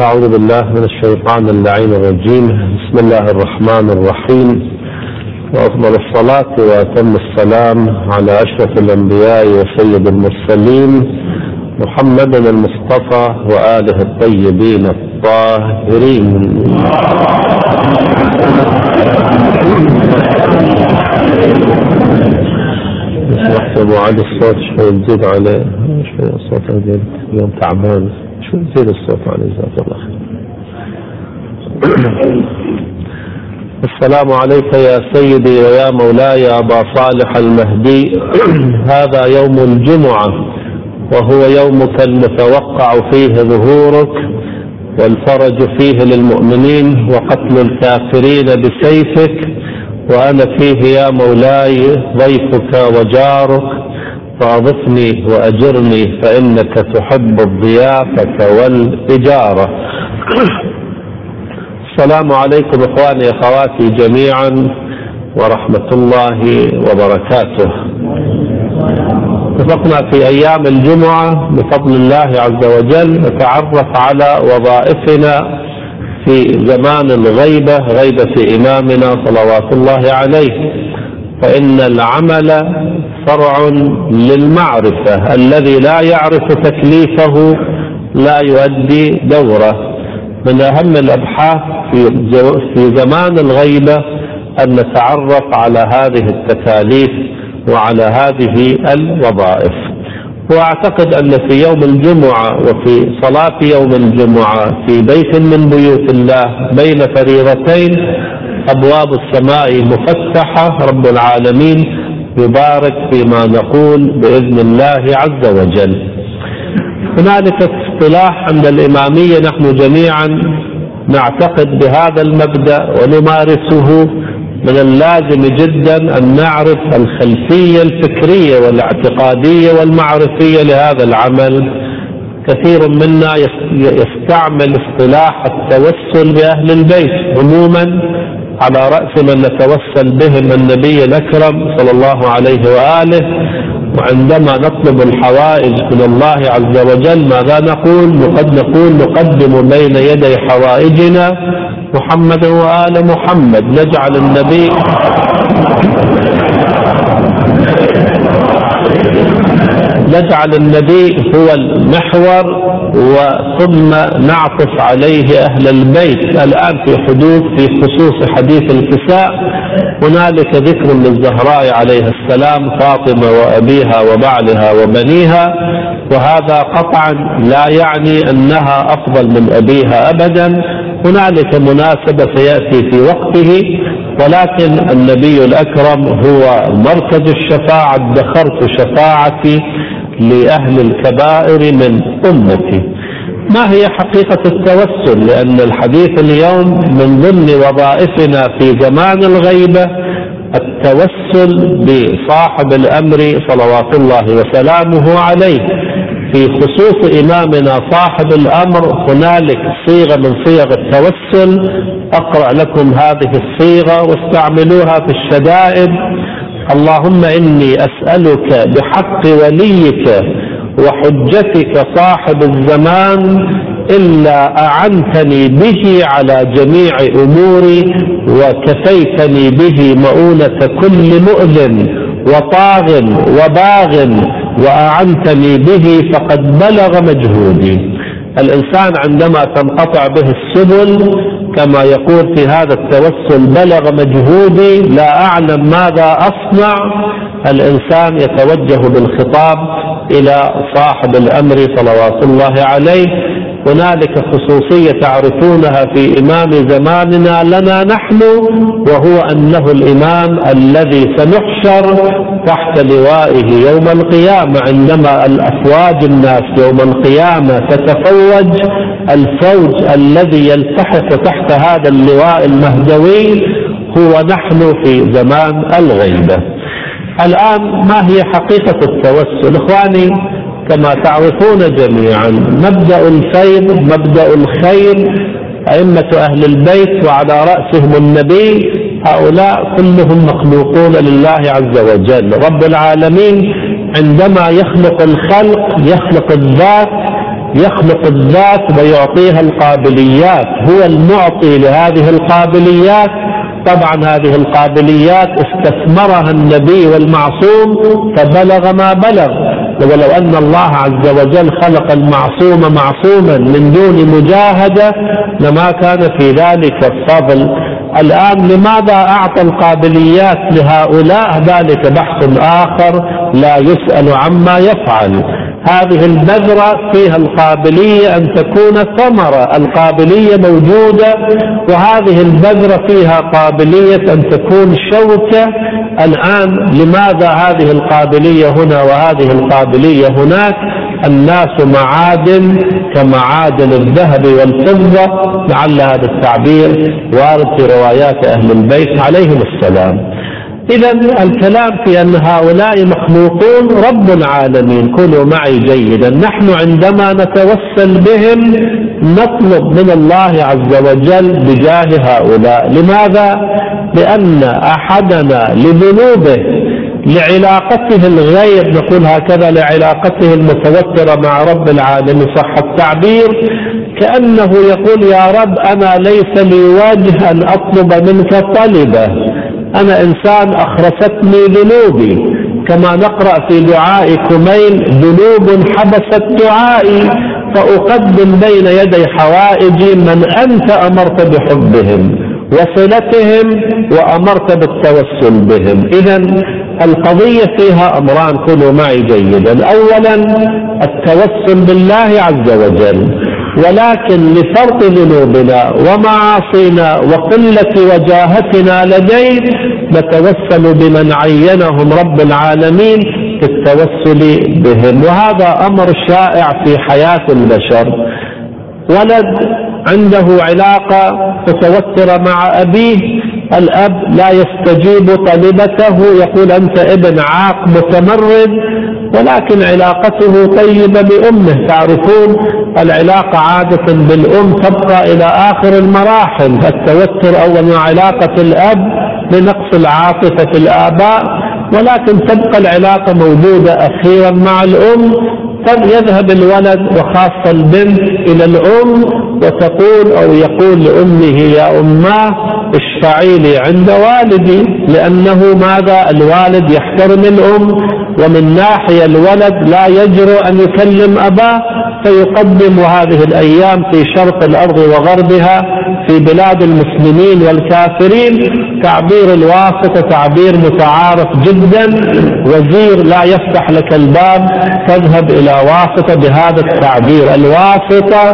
أعوذ بالله من الشيطان اللعين الرجيم. بسم الله الرحمن الرحيم. وأفضل الصلاة وأتم السلام على أشرف الأنبياء وسيد المرسلين محمد المصطفى وآله الطيبين الطاهرين. ابو علي الصوت شوي تزيد عليه شوي الصوت اليوم تعبان. شوي تزيد الصوت عليه جزاك الله خير. السلام عليك يا سيدي ويا مولاي أبا صالح المهدي. هذا يوم الجمعة وهو يومك المتوقع فيه ظهورك والفرج فيه للمؤمنين وقتل الكافرين بسيفك. وأنا فيه يا مولاي ضيفك وجارك فأضفني وأجرني فإنك تحب الضيافة والإجارة. السلام عليكم إخواني أخواتي جميعا ورحمة الله وبركاته. اتفقنا في أيام الجمعة بفضل الله عز وجل نتعرف على وظائفنا في زمان الغيبة غيبة إمامنا صلوات الله عليه. فإن العمل فرع للمعرفة. الذي لا يعرف تكليفه لا يؤدي دوره. من أهم الأبحاث في في زمان الغيبة أن نتعرف على هذه التكاليف وعلى هذه الوظائف. واعتقد أن في يوم الجمعة وفي صلاة يوم الجمعة في بيت من بيوت الله بين فريضتين أبواب السماء مفتحة رب العالمين يبارك فيما نقول بإذن الله عز وجل. هنالك اصطلاح عند الإمامية نحن جميعا نعتقد بهذا المبدأ ونمارسه من اللازم جدا أن نعرف الخلفية الفكرية والاعتقادية والمعرفية لهذا العمل. كثير منا يستعمل اصطلاح التوسل بأهل البيت عموما على رأس من نتوسل بهم النبي الأكرم صلى الله عليه وآله. وعندما نطلب الحوائج من الله عز وجل ماذا نقول؟ قد نقول نقدم بين يدي حوائجنا محمد وآل محمد نجعل النبي نجعل النبي هو المحور وثم نعطف عليه أهل البيت. الآن في حدوث في خصوص حديث الكساء هنالك ذكر للزهراء عليه السلام فاطمة وأبيها وبعلها وبنيها وهذا قطعا لا يعني أنها أفضل من أبيها أبدا. هنالك مناسبة سيأتي في وقته ولكن النبي الأكرم هو مركز الشفاعة ادخرت شفاعتي لأهل الكبائر من أمتي ما هي حقيقة التوسل؟ لأن الحديث اليوم من ضمن وظائفنا في زمان الغيبة التوسل بصاحب الأمر صلوات الله وسلامه عليه. في خصوص إمامنا صاحب الأمر هنالك صيغة من صيغ التوسل. أقرأ لكم هذه الصيغة واستعملوها في الشدائد. اللهم إني أسألك بحق وليك وحجتك صاحب الزمان إلا أعنتني به على جميع أموري وكفيتني به مؤونة كل مؤذن وطاغ وباغ وأعنتني به فقد بلغ مجهودي. الإنسان عندما تنقطع به السبل كما يقول في هذا التوسل بلغ مجهودي لا أعلم ماذا أصنع. الإنسان يتوجه بالخطاب إلى صاحب الأمر صلوات الله عليه هنالك خصوصية تعرفونها في إمام زماننا لنا نحن وهو أنه الإمام الذي سنحشر تحت لوائه يوم القيامة عندما الأفواج الناس يوم القيامة تتفوج الفوج الذي يلتحق تحت هذا اللواء المهدوي هو نحن في زمان الغيبة. الآن ما هي حقيقة التوسل؟ إخواني كما تعرفون جميعا. مبدأ الفيض مبدأ الخير أئمة أهل البيت وعلى رأسهم النبي هؤلاء كلهم مخلوقون لله عز وجل. رب العالمين عندما يخلق الخلق يخلق الذات يخلق الذات ويعطيها القابليات. هو المعطي لهذه القابليات. طبعا هذه القابليات استثمرها النبي والمعصوم فبلغ ما بلغ. ولو أن الله عز وجل خلق المعصوم معصوما من دون مجاهدة لما كان في ذلك الفضل. الآن لماذا أعطى القابليات لهؤلاء؟ ذلك بحث آخر لا يسأل عما يفعل. هذه البذرة فيها القابلية أن تكون ثمرة. القابلية موجودة وهذه البذرة فيها قابلية أن تكون شوكة. الآن لماذا هذه القابلية هنا وهذه القابلية هناك؟ الناس معادن كمعادن الذهب والفضة لعل هذا التعبير وارد في روايات أهل البيت عليهم السلام. إذا الكلام في أن هؤلاء مخلوقون رب العالمين كونوا معي جيدا. نحن عندما نتوسل بهم نطلب من الله عز وجل بجاه هؤلاء. لماذا؟ لأن أحدنا لذنوبه لعلاقته الغير نقول هكذا لعلاقته المتوترة مع رب العالمين صح التعبير؟ كأنه يقول يا رب أنا ليس لي وجه أن أطلب منك طلبة. أنا إنسان أخرستني ذنوبي. كما نقرأ في دعاء كميل ذنوب حبست دعائي فأقدم بين يدي حوائجي من أنت أمرت بحبهم. وصلتهم وأمرت بالتوسل بهم. إذا القضية فيها أمران كونوا معي جيدا. أولا التوسل بالله عز وجل ولكن لفرط ذنوبنا ومعاصينا وقلة وجاهتنا لديه نتوسل بمن عينهم رب العالمين في التوسل بهم. وهذا أمر شائع في حياة البشر. ولد عنده علاقة متوترة مع أبيه الأب لا يستجيب طلبته يقول أنت ابن عاق متمرد ولكن علاقته طيبة بأمه. تعرفون العلاقة عادة بالأم تبقى إلى آخر المراحل. التوتر أول علاقة الأب بنقص العاطفة في الآباء ولكن تبقى العلاقة موجودة أخيرا مع الأم. قد يذهب الولد وخاصة البنت إلى الأم وتقول أو يقول لأمه يا أماه اشفعي لي عند والدي لأنه ماذا؟ الوالد يحترم الأم ومن ناحية الولد لا يجرؤ أن يكلم أباه فيقدم هذه الأيام في شرق الأرض وغربها في بلاد المسلمين والكافرين تعبير الواسطة تعبير متعارف جدا. وزير لا يفتح لك الباب تذهب إلى واسطة بهذا التعبير. الواسطة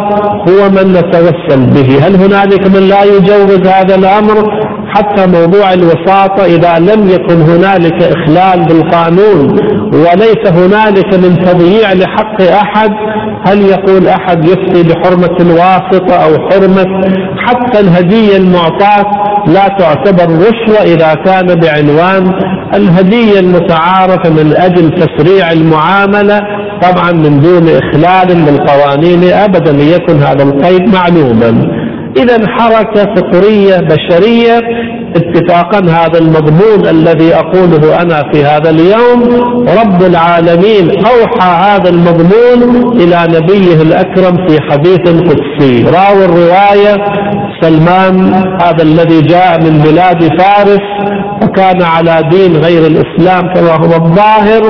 هو من نتوسل به. هل هنالك من لا يجوز هذا الأمر؟ حتى موضوع الوساطة إذا لم يكن هنالك إخلال بالقانون وليس هنالك من تضييع لحق أحد هل يقول أحد يفتي بحرمة الواسطة أو حرمة؟ حتى الهدية المعطاة لا تعتبر رشوة إذا كان بعنوان الهدية المتعارفة من أجل تسريع المعاملة طبعا من دون إخلال بالقوانين أبدا ليكن هذا القيد معلوما. إذا حركة فطرية بشرية اتفاقا هذا المضمون الذي أقوله أنا في هذا اليوم. رب العالمين أوحى هذا المضمون إلى نبيه الأكرم في حديث قدسي. راوي الرواية سلمان هذا الذي جاء من بلاد فارس وكان على دين غير الإسلام كما هو الظاهر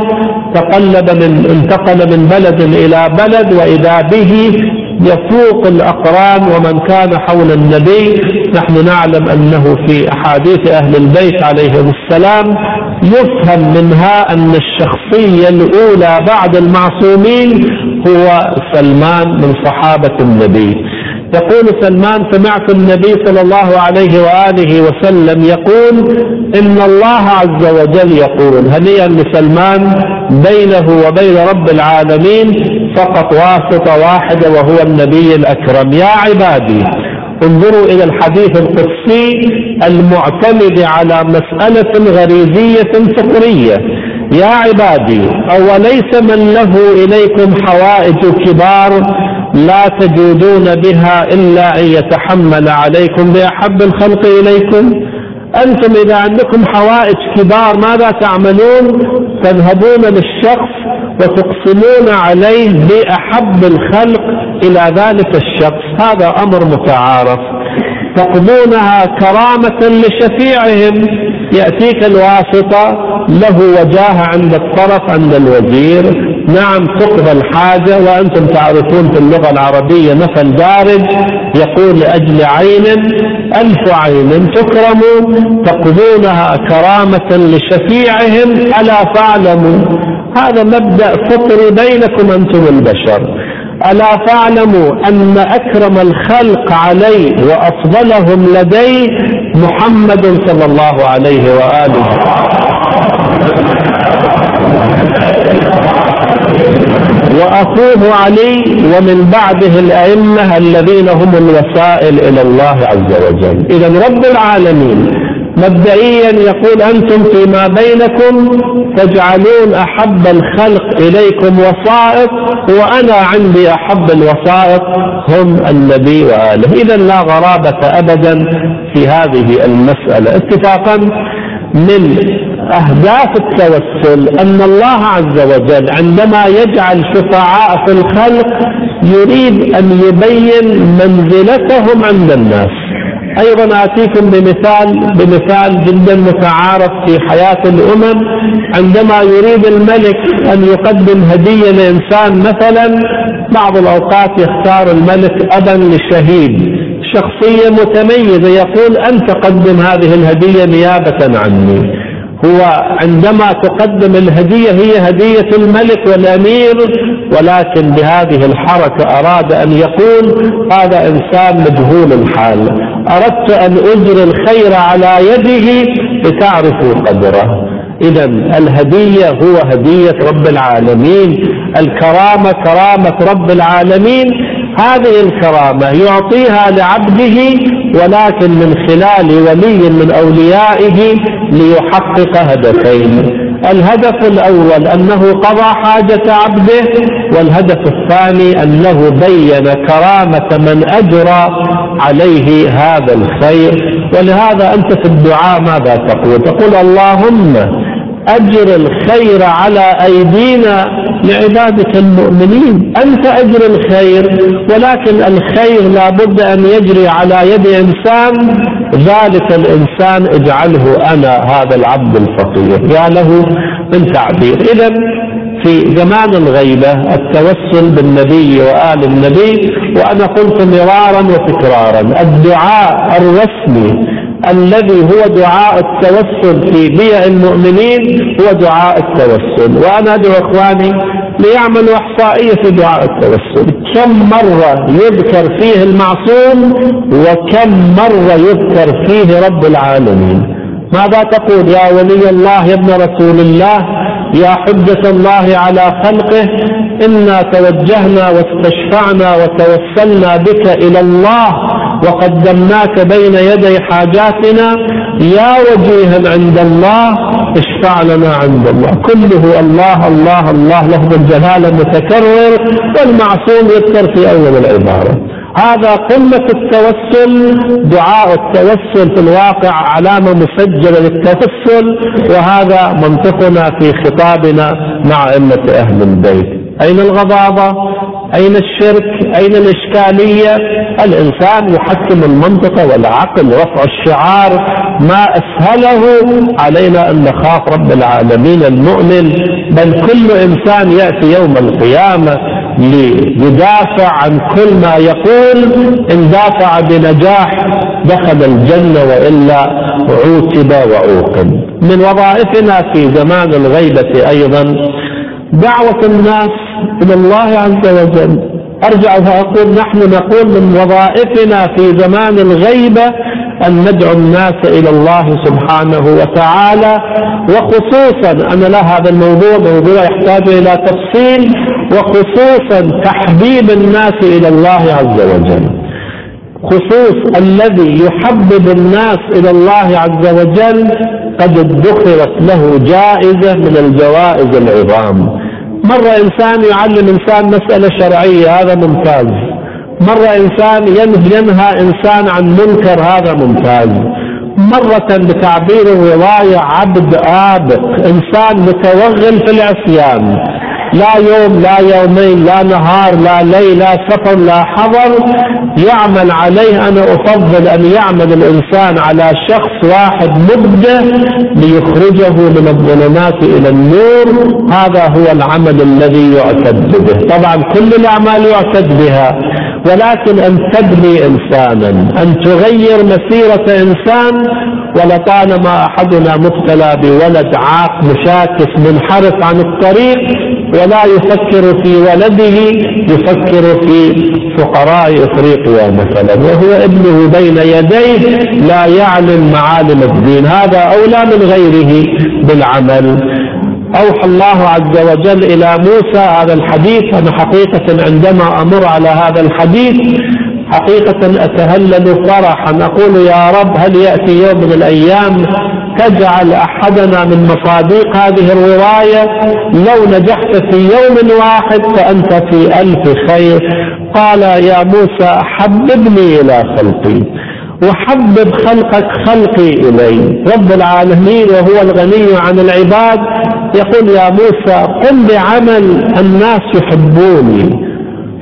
تقلب من انتقل من بلد إلى بلد وإذا به يفوق الأقران ومن كان حول النبي نحن نعلم أنه في أحاديث أهل البيت عليهم السلام يفهم منها أن الشخصية الأولى بعد المعصومين هو سلمان من صحابة النبي. يقول سلمان سمعت النبي صلى الله عليه وآله وسلم يقول إن الله عز وجل يقول هنيئا لسلمان بينه وبين رب العالمين فقط واسطة واحدة وهو النبي الأكرم. يا عبادي انظروا إلى الحديث القدسي المعتمد على مسألة غريزية فطرية يا عبادي أوليس من له إليكم حوائج كبار لا تجودون بها إلا أن يتحمل عليكم بأحب الخلق إليكم؟ أنتم إذا عندكم حوائج كبار ماذا تعملون؟ تذهبون للشخص وتقسمون عليه بأحب الخلق إلى ذلك الشخص. هذا أمر متعارف. تقضونها كرامة لشفيعهم. يأتيك الواسطة له وجاهة عند الطرف عند الوزير. نعم تقضى الحاجة وأنتم تعرفون في اللغة العربية مثل دارج يقول لأجل عين ألف عين تكرم تقضونها كرامة لشفيعهم ألا فاعلموا؟ هذا مبدأ فطري بينكم أنتم البشر. ألا فاعلموا أن أكرم الخلق علي وأفضلهم لدي محمد صلى الله عليه وآله. وأخوه علي ومن بعده الأئمة الذين هم الوسائل إلى الله عز وجل. إذا رب العالمين مبدئيا يقول أنتم فيما بينكم تجعلون أحب الخلق إليكم وسائط وأنا عندي أحب الوسائط هم النبي وآله. إذا لا غرابة أبدا في هذه المسألة. اتفاقا من أهداف التوسل أن الله عز وجل عندما يجعل شفعاء في الخلق يريد أن يبين منزلتهم عند الناس. أيضا آتيكم بمثال بمثال جدا متعارف في حياة الأمم. عندما يريد الملك أن يقدم هدية لإنسان مثلا بعض الأوقات يختار الملك ابا للشهيد. شخصية متميزة يقول أنت قدم هذه الهدية نيابة عني. هو عندما تقدم الهدية هي هدية الملك والأمير ولكن بهذه الحركة أراد أن يقول هذا إنسان مجهول الحال. أردت أن أجر الخير على يده لتعرفوا قدره. إذا الهدية هو هدية رب العالمين. الكرامة كرامة رب العالمين. هذه الكرامة يعطيها لعبده ولكن من خلال ولي من أوليائه ليحقق هدفين. الهدف الأول أنه قضى حاجة عبده والهدف الثاني أنه بين كرامة من أجرى عليه هذا الخير. ولهذا أنت في الدعاء ماذا تقول؟ تقول اللهم أجر الخير على أيدينا لعبادك المؤمنين. أنت أجر الخير ولكن الخير لابد أن يجري على يد إنسان. ذلك الإنسان اجعله أنا هذا العبد الفقير. يا له من تعبير. إذا في زمان الغيبة التوسل بالنبي وآل النبي وأنا قلت مرارا وتكرارا الدعاء الرسمي الذي هو دعاء التوسل في بيع المؤمنين هو دعاء التوسل. وأنا أدعو إخواني ليعملوا إحصائية في دعاء التوسل. كم مرة يذكر فيه المعصوم وكم مرة يذكر فيه رب العالمين. ماذا تقول؟ يا ولي الله يا ابن رسول الله يا حجة الله على خلقه إنا توجهنا واستشفعنا وتوسلنا بك إلى الله وقدمناك بين يدي حاجاتنا يا وجيها عند الله اشفع لنا عند الله. كله الله الله الله لفظ الجلالة متكرر والمعصوم يذكر في أول العبارة. هذا قمة التوسل دعاء التوسل في الواقع علامة مسجلة للتوسل وهذا منطقنا في خطابنا مع أئمة أهل البيت. أين الغضاضة أين الشرك؟ أين الإشكالية؟ الإنسان يحكم المنطقة والعقل رفع الشعار. ما أسهله علينا أن نخاف رب العالمين المؤمن بل كل إنسان يأتي يوم القيامة ليدافع عن كل ما يقول. إن دافع بنجاح دخل الجنة وإلا عوتب وعوقب من وظائفنا في زمان الغيبة أيضا دعوة الناس إلى الله عز وجل. أرجع فأقول نحن نقول من وظائفنا في زمان الغيبة أن ندعو الناس إلى الله سبحانه وتعالى. وخصوصا أنا لا هذا الموضوع موضوع يحتاج إلى تفصيل. وخصوصا تحبيب الناس إلى الله عز وجل. خصوص الذي يحبب الناس إلى الله عز وجل قد ادخرت له جائزة من الجوائز العظام. مرة إنسان يعلم إنسان مسألة شرعية هذا ممتاز. مرة إنسان ينهى إنسان عن منكر هذا ممتاز. مرة بتعبير الرواية عبد آبق إنسان متوغل في العصيان. لا يوم لا يومين لا نهار لا ليل لا سفر لا حضر. يعمل عليه أنا أفضل أن يعمل الإنسان على شخص واحد مبدع ليخرجه من الظلمات إلى النور. هذا هو العمل الذي يعتد به. طبعا كل الأعمال يعتد بها. ولكن أن تبني إنسانا أن تغير مسيرة إنسان ولطالما أحدنا مبتلى بولد عاق مشاكس منحرف عن الطريق ولا يفكر في ولده يفكر في فقراء إفريقيا مثلا وهو ابنه بين يديه لا يعلم معالم الدين هذا أولى من غيره بالعمل. أوحى الله عز وجل إلى موسى هذا الحديث أنا حقيقة عندما أمر على هذا الحديث حقيقة أتهلل فرحا. أقول يا رب هل يأتي يوم من الأيام تجعل أحدنا من مصاديق هذه الرواية لو نجحت في يوم واحد فأنت في ألف خير. قال يا موسى حببني إلى خلقي وحبب خلقك خلقي إلي. رب العالمين وهو الغني عن العباد يقول يا موسى قل بعمل الناس يحبوني.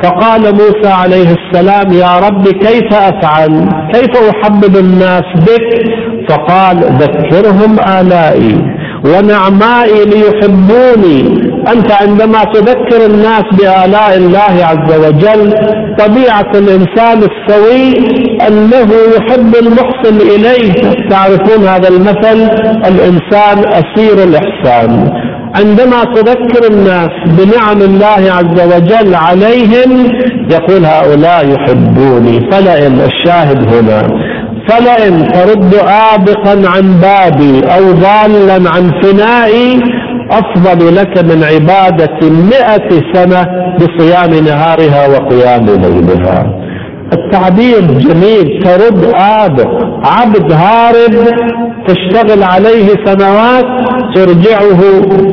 فقال موسى عليه السلام يا رب كيف أفعل؟ كيف أحبب الناس بك؟ فقال ذكرهم آلائي ونعمائي ليحبوني. أنت عندما تذكر الناس بآلاء الله عز وجل طبيعة الإنسان السوي أنه يحب المحسن إليه. تعرفون هذا المثل؟ الإنسان أسير الإحسان. عندما تذكر الناس بنعم الله عز وجل عليهم يقول هؤلاء يحبوني فلئن الشاهد هنا. فلئن ترد آبقا عن بابي أو ضالا عن فنائي أفضل لك من عبادة مئة سنة بصيام نهارها وقيام ليلها. التعبير جميل ترد آبق. عبد هارب تشتغل عليه سنوات ترجعه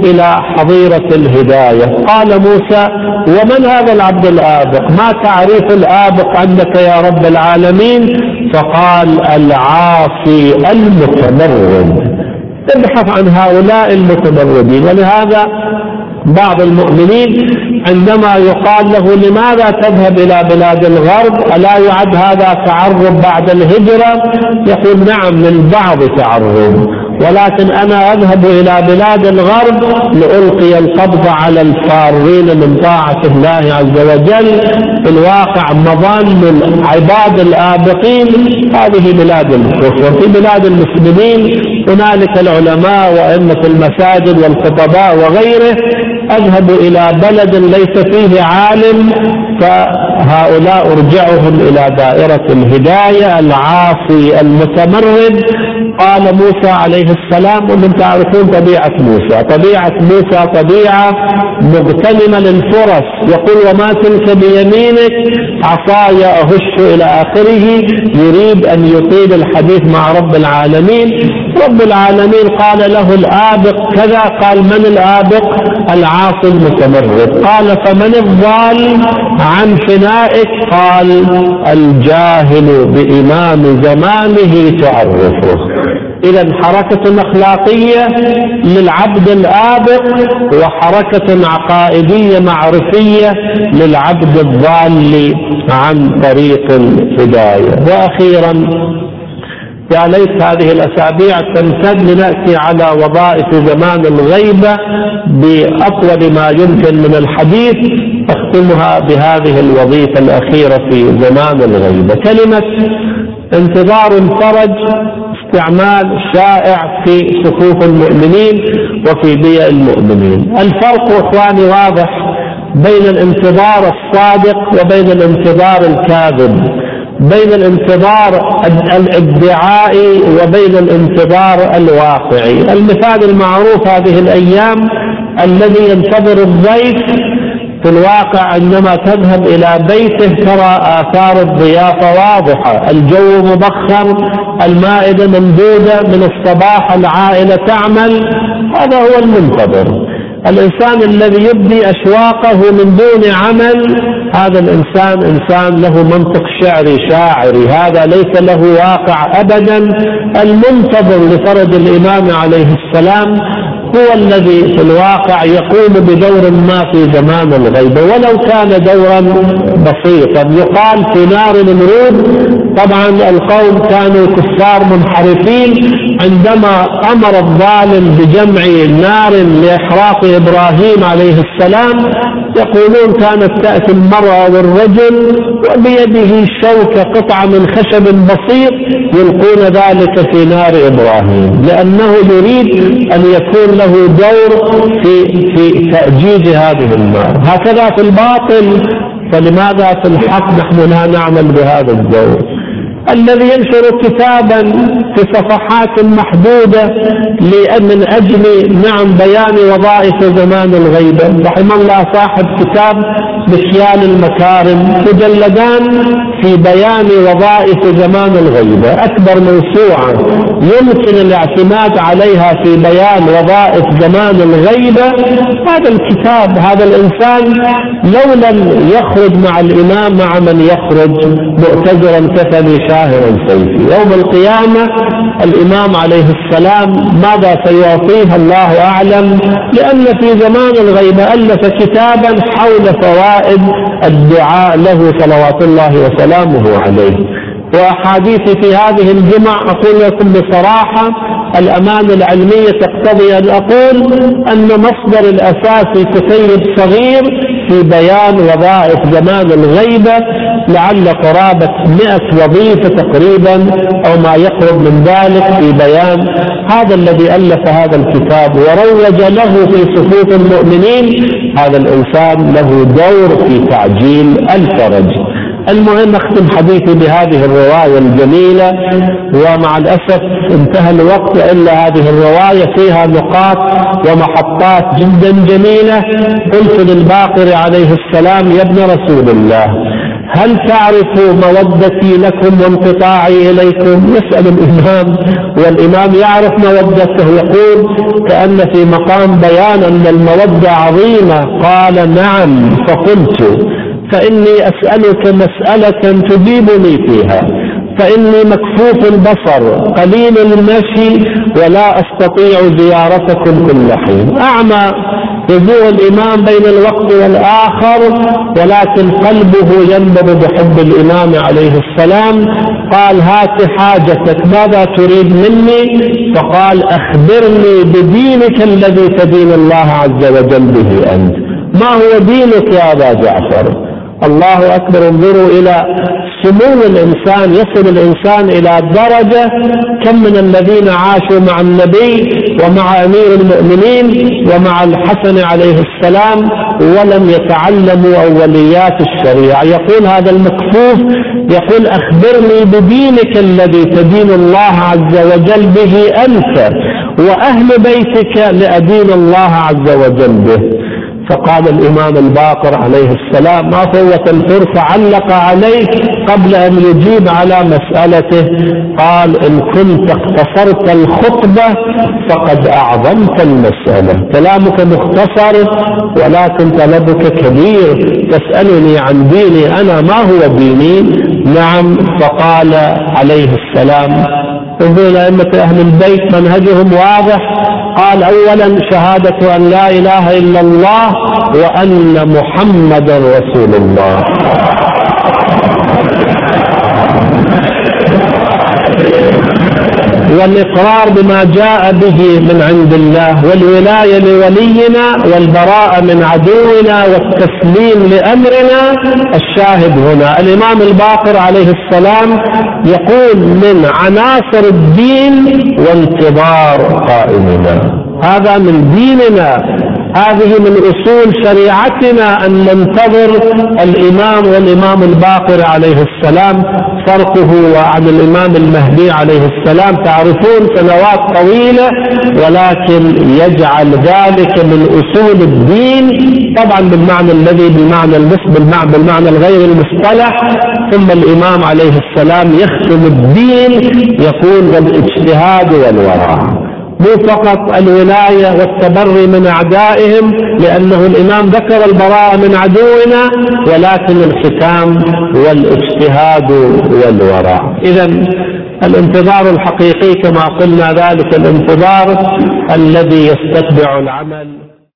إلى حظيرة الهداية. قال موسى ومن هذا العبد الآبق؟ ما تعريف الآبق عندك يا رب العالمين؟ فقال العاصي المتمرد. ابحث عن هؤلاء المتمردين ولهذا بعض المؤمنين عندما يقال له لماذا تذهب إلى بلاد الغرب؟ ألا يعد هذا تعرب بعد الهجرة؟ يقول نعم للبعض تعرب ولكن أنا أذهب إلى بلاد الغرب لألقي القبض على الفارين من طاعة الله عز وجل في الواقع مظان العباد الآبقين هذه بلاد الكفر. في بلاد المسلمين هنالك العلماء وأئمة المساجد والخطباء وغيره. أذهب إلى بلد ليس فيه عالم فهؤلاء أرجعهم إلى دائرة الهداية العاصي المتمرد. قال موسى عليه السلام ومن تعرفون طبيعة موسى. طبيعة موسى طبيعة مغتنمة للفرص. يقول وما تلك بيمينك؟ عصاي أهش إلى آخره. يريد أن يطيل الحديث مع رب العالمين. رب العالمين قال له الآبق كذا. قال من الآبق؟ العاصي المتمرد. قال فمن الضال عن فنائك؟ قال الجاهل بإمام زمانه تعرفه. إذا حركة أخلاقية للعبد الآبق وحركة عقائدية معرفية للعبد الضال عن طريق الهداية. وأخيرا يا ليت هذه الأسابيع تمتد لنأتي على وظائف زمان الغيبة بأطول ما يمكن من الحديث أختمها بهذه الوظيفة الأخيرة في زمان الغيبة كلمة انتظار الفرج استعمال شائع في صفوف المؤمنين وفي بيئة المؤمنين. الفرق إخواني واضح بين الانتظار الصادق وبين الانتظار الكاذب. بين الانتظار الادعائي وبين الانتظار الواقعي. المثال المعروف هذه الأيام الذي ينتظر الضيف في الواقع عندما تذهب إلى بيته ترى آثار الضيافة واضحة. الجو مبخر المائدة ممدودة من الصباح العائلة تعمل. هذا هو المنتظر. الإنسان الذي يبدي أشواقه من دون عمل هذا الإنسان إنسان له منطق شعري شاعري. هذا ليس له واقع أبدا. المنتظر لفرج الإمام عليه السلام هو الذي في الواقع يقوم بدور ما في زمان الغيبة ولو كان دورا بسيطا يقال في نار نمرود طبعا القوم كانوا كفار منحرفين عندما أمر الظالم بجمع نار لإحراق إبراهيم عليه السلام يقولون كانت تأتي المرأة والرجل وبيده شوكة قطعة من خشب بسيط يلقون ذلك في نار إبراهيم لأنه يريد أن يكون له دور في في تأجيج هذه النار. هكذا في الباطل فلماذا في الحق نحن لا نعمل بهذا الدور؟ الذي ينشر كتابا في صفحات محدودة من أجل نعم بيان وظائف زمان الغيبة رحم الله صاحب كتاب بكيال المكارم مجلدان في بيان وظائف زمان الغيبة أكبر موسوعة يمكن الاعتماد عليها في بيان وظائف زمان الغيبة هذا الكتاب هذا الإنسان لو لم يخرج مع الإمام مع من يخرج مؤتزرا كفني شاهرا سيفي. يوم القيامة الإمام عليه السلام ماذا سيعطيه؟ الله أعلم. لأن في زمان الغيبة ألف كتابا حول فوائد الدعاء له صلوات الله وسلامه عليه. وأحاديثي في هذه الجمع أقول لكم بصراحة الأمانة العلمية تقتضي أن أقول أن مصدر الأساسي كتيب صغير في بيان وظائف زمان الغيبة لعل قرابة مئة وظيفة تقريبا أو ما يقرب من ذلك في بيان هذا الذي ألف هذا الكتاب وروج له في صفوف المؤمنين. هذا الإنسان له دور في تعجيل الفرج. المهم أختم حديثي بهذه الرواية الجميلة ومع الأسف انتهى الوقت إلا هذه الرواية فيها نقاط ومحطات جدا جميلة. قلت للباقر عليه السلام يا ابن رسول الله هل تعرفوا مودتي لكم وانقطاعي إليكم؟ يسأل الإمام والإمام يعرف مودته. يقول كأن في مقام بيان أن المودة عظيمة. قال نعم فقلت فإني أسألك مسألة تجيبني فيها. فإني مكفوف البصر قليل المشي ولا أستطيع زيارتكم كل حين. أعمى يزور الإمام بين الوقت والآخر ولكن قلبه ينبض بحب الإمام عليه السلام. قال هات حاجتك ماذا تريد مني؟ فقال أخبرني بدينك الذي تدين الله عز وجل به أنت. ما هو دينك يا أبا جعفر؟ الله أكبر انظروا إلى سمو الإنسان يصل الإنسان إلى درجة كم من الذين عاشوا مع النبي ومع أمير المؤمنين ومع الحسن عليه السلام ولم يتعلموا أوليات الشريعة. يقول هذا المكفوف يقول أخبرني بدينك الذي تدين الله عز وجل به أنت وأهل بيتك لأدين الله عز وجل به. فقال الإمام الباقر عليه السلام ما فوت الفرصة علق عليه قبل أن يجيب على مسألته؟ قال إن كنت اختصرت الخطبة فقد أعظمت المسألة. كلامك مختصر ولكن طلبك كبير. تسألني عن ديني أنا ما هو ديني؟ نعم. فقال عليه السلام انظروا أئمة أهل البيت منهجهم واضح. قال أولا شهادة أن لا إله إلا الله وأن محمدا رسول الله. والإقرار بما جاء به من عند الله والولاية لولينا والبراءة من عدونا والتسليم لأمرنا. الشاهد هنا الإمام الباقر عليه السلام يقول من عناصر الدين وانتظار قائمنا. هذا من ديننا. هذه من أصول شريعتنا أن ننتظر الإمام والإمام الباقر عليه السلام فرقه عن الإمام المهدي عليه السلام. تعرفون سنوات طويلة ولكن يجعل ذلك من أصول الدين طبعا بالمعنى الذي بالمعنى بالمعنى, بالمعنى الغير المصطلح. ثم الإمام عليه السلام يختم الدين يقول بالاجتهاد والورع. مو فقط الولاية والتبري من أعدائهم لأنه الإمام ذكر البراءة من عدونا ولكن الختام والاجتهاد والوراء. إذا الانتظار الحقيقي كما قلنا ذلك الانتظار الذي يستتبع العمل.